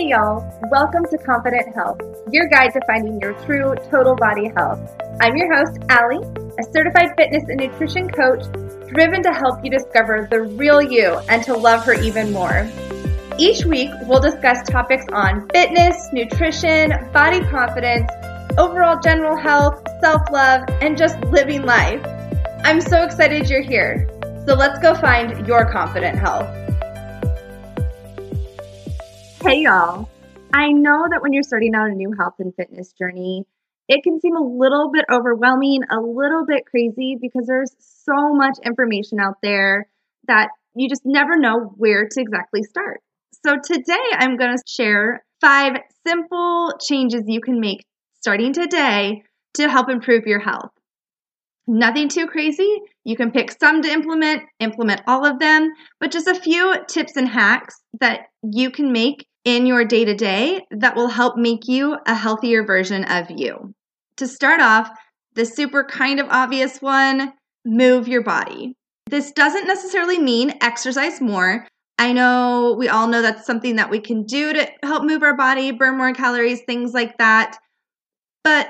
Hey y'all, welcome to Confident Health, your guide to finding your true total body health. I'm your host, Allie, a certified fitness and nutrition coach driven to help you discover the real you and to love her even more. Each week, we'll discuss topics on fitness, nutrition, body confidence, overall general health, self love, and just living life. I'm so excited you're here. So let's go find your confident health. Hey, y'all. I know that when you're starting out a new health and fitness journey, it can seem a little bit overwhelming, a little bit crazy because there's so much information out there that you just never know where to exactly start. So, today I'm going to share five simple changes you can make starting today to help improve your health. Nothing too crazy. You can pick some to implement, implement all of them, but just a few tips and hacks that you can make in your day to day that will help make you a healthier version of you. To start off, the super kind of obvious one move your body. This doesn't necessarily mean exercise more. I know we all know that's something that we can do to help move our body, burn more calories, things like that. But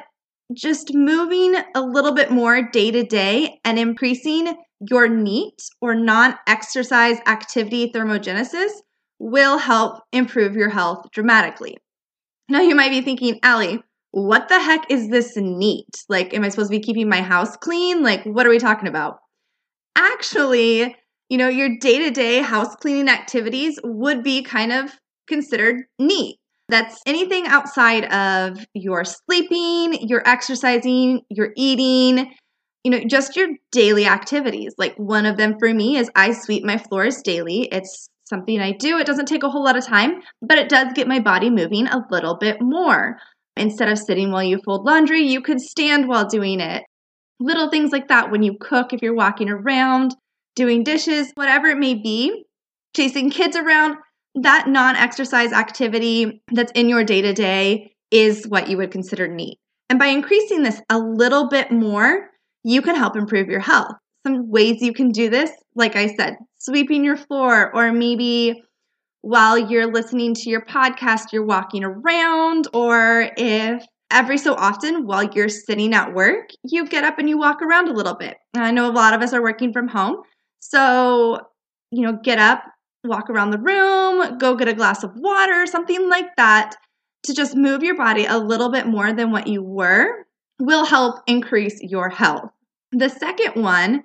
just moving a little bit more day to day and increasing your NEAT or non exercise activity thermogenesis will help improve your health dramatically. Now, you might be thinking, Allie, what the heck is this NEAT? Like, am I supposed to be keeping my house clean? Like, what are we talking about? Actually, you know, your day to day house cleaning activities would be kind of considered NEAT. That's anything outside of your sleeping, your exercising, your eating, you know, just your daily activities. Like one of them for me is I sweep my floors daily. It's something I do. It doesn't take a whole lot of time, but it does get my body moving a little bit more. Instead of sitting while you fold laundry, you could stand while doing it. Little things like that when you cook, if you're walking around, doing dishes, whatever it may be, chasing kids around, that non exercise activity that's in your day to day is what you would consider NEAT. And by increasing this a little bit more, you can help improve your health. Some ways you can do this, like I said, sweeping your floor, or maybe while you're listening to your podcast, you're walking around, or if every so often while you're sitting at work, you get up and you walk around a little bit. I know a lot of us are working from home. So, you know, get up, walk around the room, go get a glass of water, something like that to just move your body a little bit more than what you were will help increase your health. The second one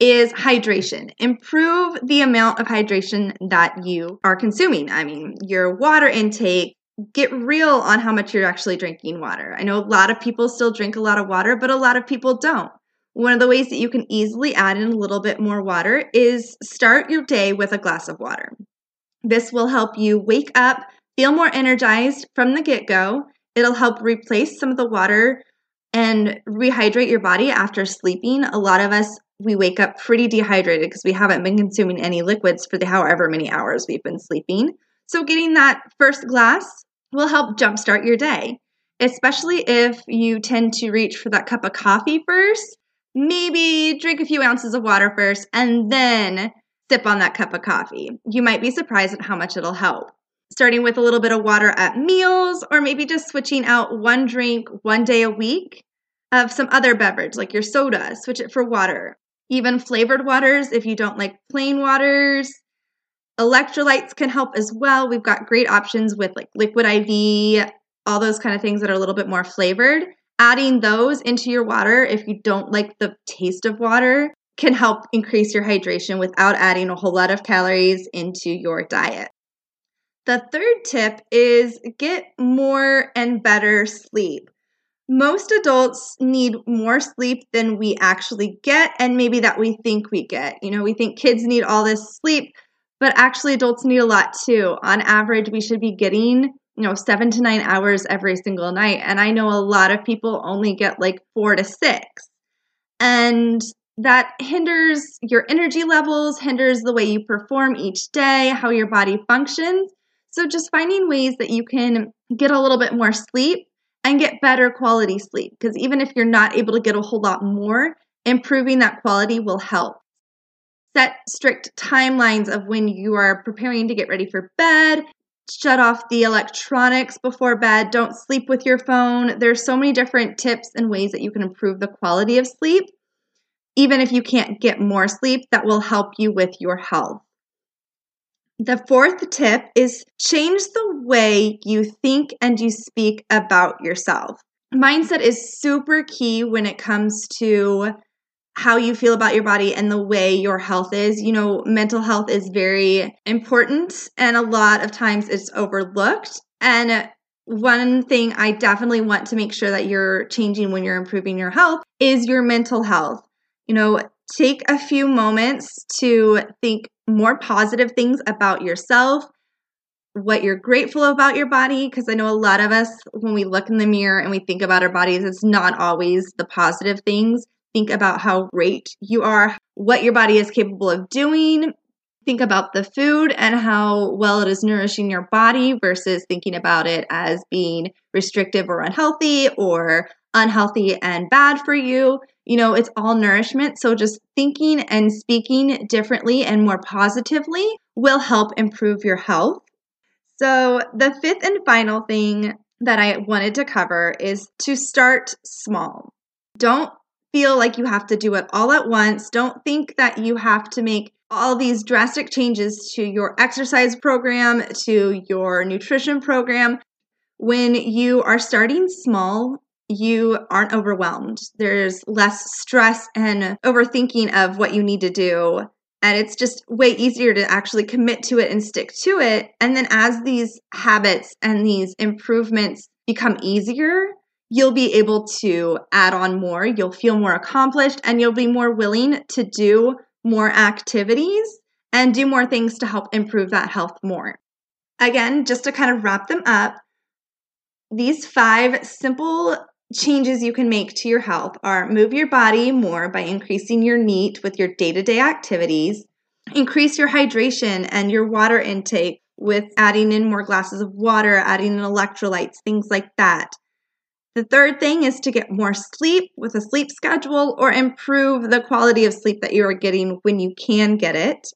is hydration. Improve the amount of hydration that you are consuming. I mean, your water intake, get real on how much you're actually drinking water. I know a lot of people still drink a lot of water, but a lot of people don't. One of the ways that you can easily add in a little bit more water is start your day with a glass of water. This will help you wake up, feel more energized from the get go. It'll help replace some of the water and rehydrate your body after sleeping. A lot of us, we wake up pretty dehydrated because we haven't been consuming any liquids for the however many hours we've been sleeping. So, getting that first glass will help jumpstart your day, especially if you tend to reach for that cup of coffee first maybe drink a few ounces of water first and then sip on that cup of coffee. You might be surprised at how much it'll help. Starting with a little bit of water at meals, or maybe just switching out one drink one day a week of some other beverage like your soda, switch it for water. Even flavored waters if you don't like plain waters. Electrolytes can help as well. We've got great options with like liquid IV, all those kind of things that are a little bit more flavored adding those into your water if you don't like the taste of water can help increase your hydration without adding a whole lot of calories into your diet. The third tip is get more and better sleep. Most adults need more sleep than we actually get, and maybe that we think we get. You know, we think kids need all this sleep, but actually, adults need a lot too. On average, we should be getting you know, seven to nine hours every single night. And I know a lot of people only get like four to six. And that hinders your energy levels, hinders the way you perform each day, how your body functions. So, just finding ways that you can get a little bit more sleep and get better quality sleep. Because even if you're not able to get a whole lot more, improving that quality will help. Set strict timelines of when you are preparing to get ready for bed shut off the electronics before bed. Don't sleep with your phone. There's so many different tips and ways that you can improve the quality of sleep. Even if you can't get more sleep, that will help you with your health. The fourth tip is change the way you think and you speak about yourself. Mindset is super key when it comes to how you feel about your body and the way your health is. You know, mental health is very important and a lot of times it's overlooked. And one thing I definitely want to make sure that you're changing when you're improving your health is your mental health. You know, take a few moments to think more positive things about yourself, what you're grateful about your body because I know a lot of us when we look in the mirror and we think about our bodies it's not always the positive things Think about how great you are, what your body is capable of doing. Think about the food and how well it is nourishing your body versus thinking about it as being restrictive or unhealthy or unhealthy and bad for you. You know, it's all nourishment. So just thinking and speaking differently and more positively will help improve your health. So, the fifth and final thing that I wanted to cover is to start small. Don't feel like you have to do it all at once. Don't think that you have to make all these drastic changes to your exercise program, to your nutrition program. When you are starting small, you aren't overwhelmed. There's less stress and overthinking of what you need to do. And it's just way easier to actually commit to it and stick to it. And then as these habits and these improvements become easier, you'll be able to add on more, you'll feel more accomplished, and you'll be more willing to do more activities and do more things to help improve that health more. Again, just to kind of wrap them up, these five simple changes you can make to your health are move your body more by increasing your NEAT with your day to day activities, increase your hydration and your water intake with adding in more glasses of water, adding in electrolytes, things like that. The third thing is to get more sleep with a sleep schedule or improve the quality of sleep that you are getting when you can get it.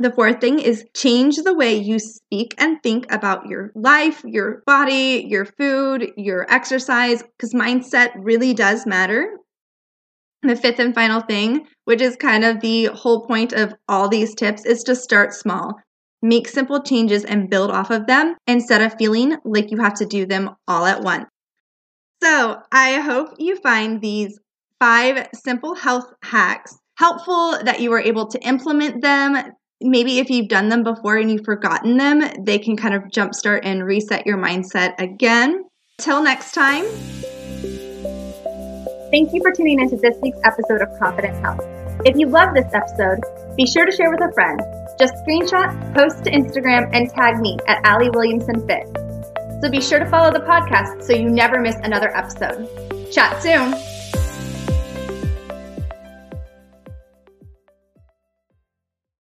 The fourth thing is change the way you speak and think about your life, your body, your food, your exercise, because mindset really does matter. The fifth and final thing, which is kind of the whole point of all these tips, is to start small. Make simple changes and build off of them instead of feeling like you have to do them all at once. So I hope you find these five simple health hacks helpful, that you were able to implement them. Maybe if you've done them before and you've forgotten them, they can kind of jumpstart and reset your mindset again. Till next time. Thank you for tuning into this week's episode of Confident Health. If you love this episode, be sure to share with a friend. Just screenshot, post to Instagram, and tag me at Allie Williamson Fit. So be sure to follow the podcast so you never miss another episode. Chat soon.